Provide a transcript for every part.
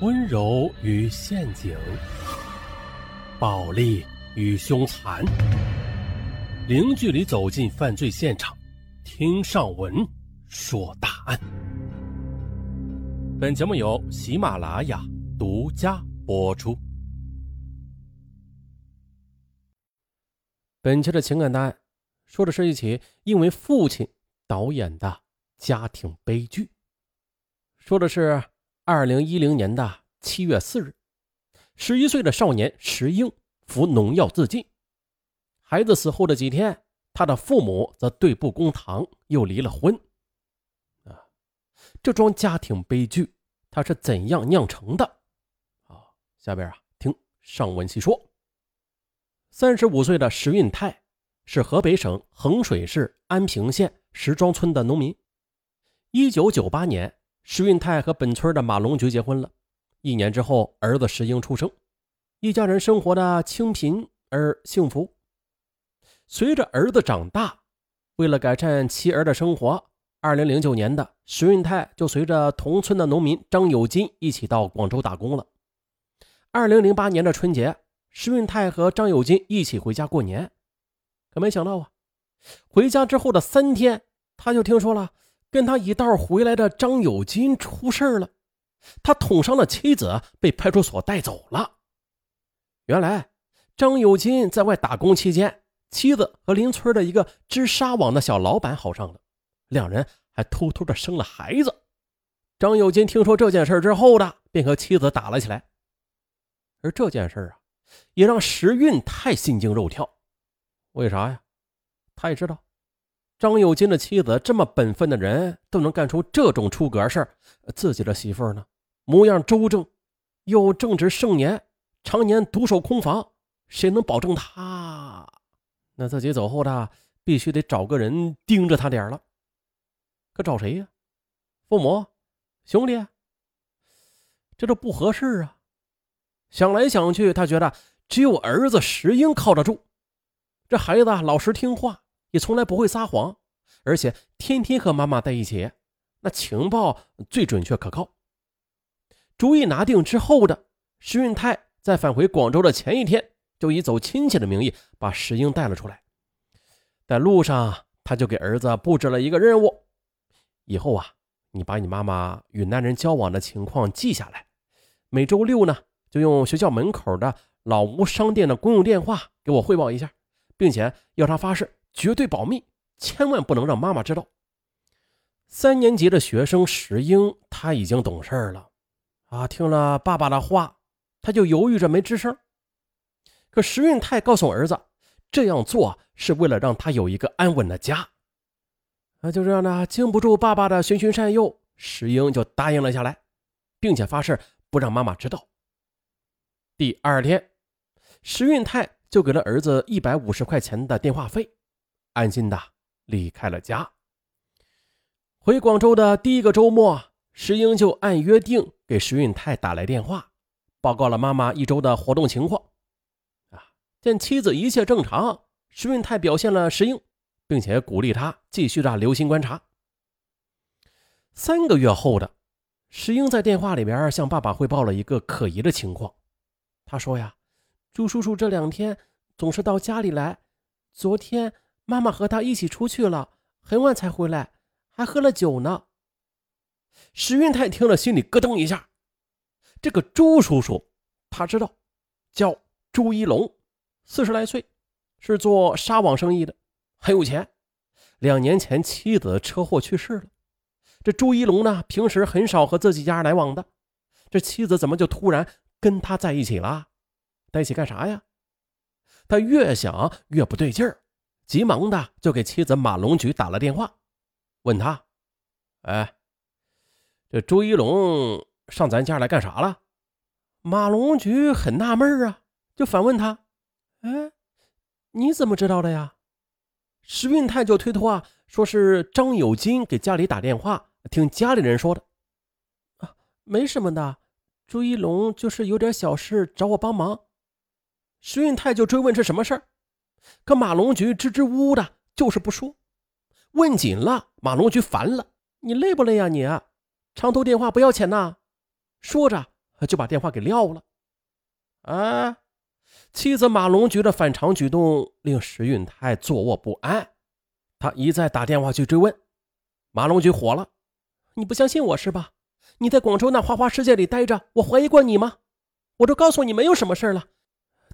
温柔与陷阱，暴力与凶残，零距离走进犯罪现场，听上文说大案。本节目由喜马拉雅独家播出。本期的情感大案，说的是一起因为父亲导演的家庭悲剧，说的是。二零一零年的七月四日，十一岁的少年石英服农药自尽。孩子死后的几天，他的父母则对簿公堂，又离了婚。啊，这桩家庭悲剧，他是怎样酿成的？啊，下边啊，听上文细说。三十五岁的石运泰是河北省衡水市安平县石庄村的农民。一九九八年。石运泰和本村的马龙菊结婚了，一年之后，儿子石英出生，一家人生活的清贫而幸福。随着儿子长大，为了改善妻儿的生活，二零零九年的石运泰就随着同村的农民张有金一起到广州打工了。二零零八年的春节，石运泰和张有金一起回家过年，可没想到啊，回家之后的三天，他就听说了。跟他一道回来的张有金出事了，他捅伤了妻子，被派出所带走了。原来张有金在外打工期间，妻子和邻村的一个织纱网的小老板好上了，两人还偷偷的生了孩子。张有金听说这件事之后的，便和妻子打了起来。而这件事啊，也让时运太心惊肉跳。为啥呀？他也知道。张有金的妻子这么本分的人，都能干出这种出格事儿。自己的媳妇儿呢，模样周正，又正值盛年，常年独守空房，谁能保证他？那自己走后，他必须得找个人盯着他点了。可找谁呀？父母、兄弟？这都不合适啊！想来想去，他觉得只有儿子石英靠得住。这孩子老实听话。也从来不会撒谎，而且天天和妈妈在一起，那情报最准确可靠。主意拿定之后的石运泰，在返回广州的前一天，就以走亲戚的名义把石英带了出来。在路上，他就给儿子布置了一个任务：以后啊，你把你妈妈与男人交往的情况记下来，每周六呢，就用学校门口的老吴商店的公用电话给我汇报一下，并且要他发誓。绝对保密，千万不能让妈妈知道。三年级的学生石英，他已经懂事了，啊，听了爸爸的话，他就犹豫着没吱声。可石运泰告诉儿子，这样做是为了让他有一个安稳的家。啊，就这样呢，经不住爸爸的循循善诱，石英就答应了下来，并且发誓不让妈妈知道。第二天，石运泰就给了儿子一百五十块钱的电话费。安心的离开了家。回广州的第一个周末，石英就按约定给石运泰打来电话，报告了妈妈一周的活动情况。啊，见妻子一切正常，石运泰表现了石英，并且鼓励他继续的留心观察。三个月后的石英在电话里边向爸爸汇报了一个可疑的情况。他说呀，朱叔叔这两天总是到家里来，昨天。妈妈和他一起出去了，很晚才回来，还喝了酒呢。石运泰听了，心里咯噔一下。这个朱叔叔，他知道，叫朱一龙，四十来岁，是做纱网生意的，很有钱。两年前妻子车祸去世了。这朱一龙呢，平时很少和自己家来往的，这妻子怎么就突然跟他在一起了？在一起干啥呀？他越想越不对劲儿。急忙的就给妻子马龙菊打了电话，问他：“哎，这朱一龙上咱家来干啥了？”马龙菊很纳闷啊，就反问他：“哎，你怎么知道的呀？”石运泰就推脱啊，说是张有金给家里打电话，听家里人说的。啊，没什么的，朱一龙就是有点小事找我帮忙。石运泰就追问是什么事儿。可马龙菊支支吾吾的，就是不说。问紧了，马龙菊烦了：“你累不累呀？你长途电话不要钱呐！”说着就把电话给撂了。啊，妻子马龙菊的反常举动令石运泰坐卧不安，他一再打电话去追问，马龙菊火了：“你不相信我是吧？你在广州那花花世界里待着，我怀疑过你吗？我都告诉你没有什么事了，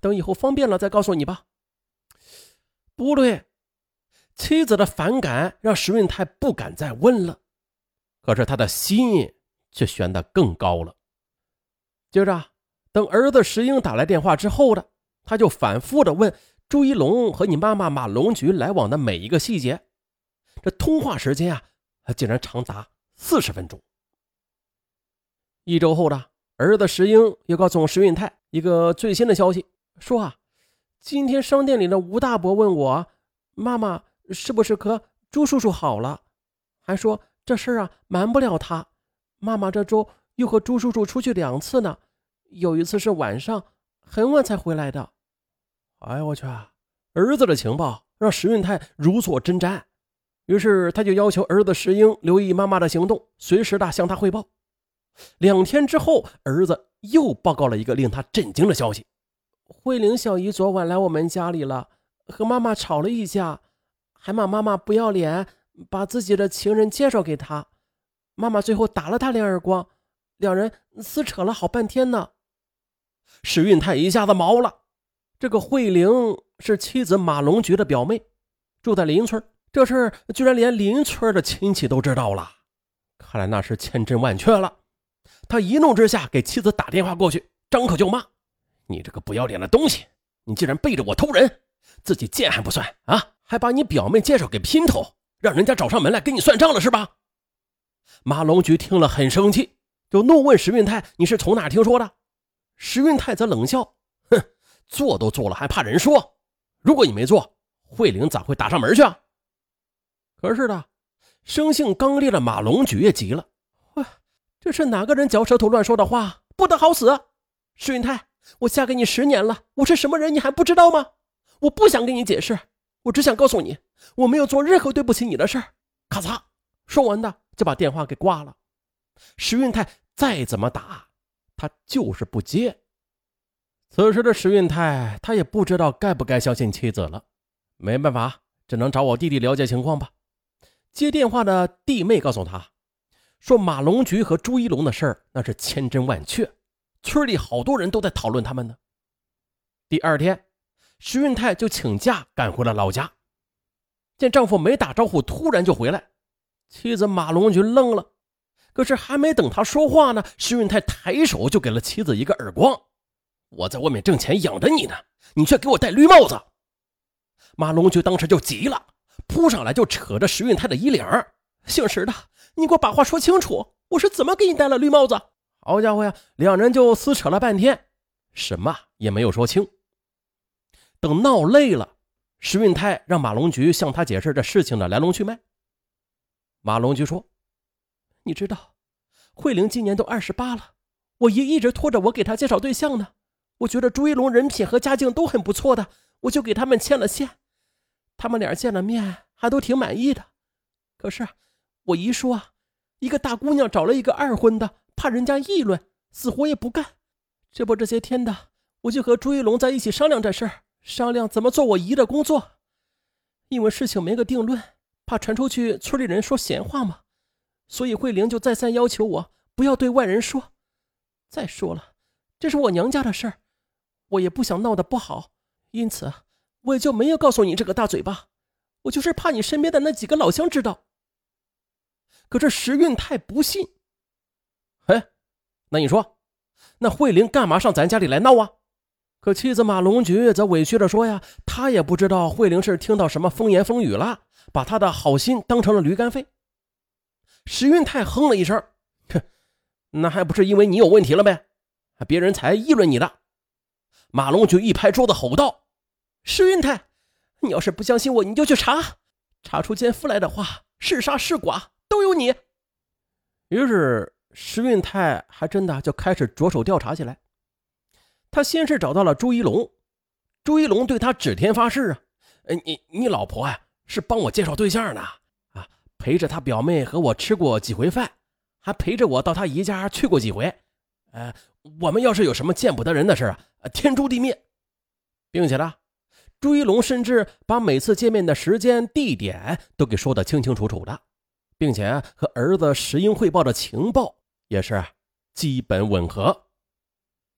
等以后方便了再告诉你吧。”不对，妻子的反感让石运泰不敢再问了，可是他的心却悬得更高了。接着，等儿子石英打来电话之后的，他就反复的问朱一龙和你妈妈马龙菊来往的每一个细节，这通话时间啊，竟然长达四十分钟。一周后的，儿子石英又告诉石运泰一个最新的消息，说啊。今天商店里的吴大伯问我：“妈妈是不是和朱叔叔好了？”还说这事儿啊瞒不了他。妈妈这周又和朱叔叔出去两次呢，有一次是晚上很晚才回来的。哎呀，我去！儿子的情报让石运泰如坐针毡，于是他就要求儿子石英留意妈妈的行动，随时的向他汇报。两天之后，儿子又报告了一个令他震惊的消息。慧玲小姨昨晚来我们家里了，和妈妈吵了一架，还骂妈妈不要脸，把自己的情人介绍给她。妈妈最后打了她两耳光，两人撕扯了好半天呢。史运泰一下子毛了，这个慧玲是妻子马龙菊的表妹，住在邻村，这事居然连邻村的亲戚都知道了，看来那是千真万确了。他一怒之下给妻子打电话过去，张口就骂。你这个不要脸的东西！你竟然背着我偷人，自己贱还不算啊，还把你表妹介绍给姘头，让人家找上门来跟你算账了是吧？马龙菊听了很生气，就怒问石运泰：“你是从哪听说的？”石运泰则冷笑：“哼，做都做了，还怕人说？如果你没做，慧玲咋会打上门去？”啊？可是的，生性刚烈的马龙菊也急了：“哇，这是哪个人嚼舌头乱说的话？不得好死！石运泰！”我嫁给你十年了，我是什么人你还不知道吗？我不想跟你解释，我只想告诉你，我没有做任何对不起你的事儿。咔嚓，说完的就把电话给挂了。石运泰再怎么打，他就是不接。此时的石运泰，他也不知道该不该相信妻子了。没办法，只能找我弟弟了解情况吧。接电话的弟妹告诉他，说马龙菊和朱一龙的事儿那是千真万确。村里好多人都在讨论他们呢。第二天，石运泰就请假赶回了老家。见丈夫没打招呼，突然就回来，妻子马龙菊愣了。可是还没等他说话呢，石运泰抬手就给了妻子一个耳光：“我在外面挣钱养着你呢，你却给我戴绿帽子！”马龙菊当时就急了，扑上来就扯着石运泰的衣领：“姓石的，你给我把话说清楚，我是怎么给你戴了绿帽子？”好家伙呀！两人就撕扯了半天，什么也没有说清。等闹累了，石运泰让马龙菊向他解释这事情的来龙去脉。马龙菊说：“你知道，慧玲今年都二十八了，我爷一直拖着我给她介绍对象呢。我觉得朱一龙人品和家境都很不错的，我就给他们牵了线。他们俩见了面还都挺满意的。可是我姨说，一个大姑娘找了一个二婚的。”怕人家议论，死活也不干。这不，这些天的，我就和朱一龙在一起商量这事儿，商量怎么做我姨的工作。因为事情没个定论，怕传出去村里人说闲话嘛，所以慧玲就再三要求我不要对外人说。再说了，这是我娘家的事儿，我也不想闹得不好，因此我也就没有告诉你这个大嘴巴。我就是怕你身边的那几个老乡知道。可这时运太不信。那你说，那慧玲干嘛上咱家里来闹啊？可妻子马龙菊则委屈地说呀，她也不知道慧玲是听到什么风言风语了，把她的好心当成了驴肝肺。石运泰哼了一声，哼，那还不是因为你有问题了呗？别人才议论你的。马龙菊一拍桌子吼道：“石运泰，你要是不相信我，你就去查，查出奸夫来的话，是杀是剐都有你。”于是。石运泰还真的就开始着手调查起来。他先是找到了朱一龙，朱一龙对他指天发誓啊，你你老婆啊是帮我介绍对象的啊，陪着他表妹和我吃过几回饭，还陪着我到他姨家去过几回，呃，我们要是有什么见不得人的事啊，天诛地灭，并且呢，朱一龙甚至把每次见面的时间、地点都给说得清清楚楚的，并且和儿子石英汇报的情报也是基本吻合。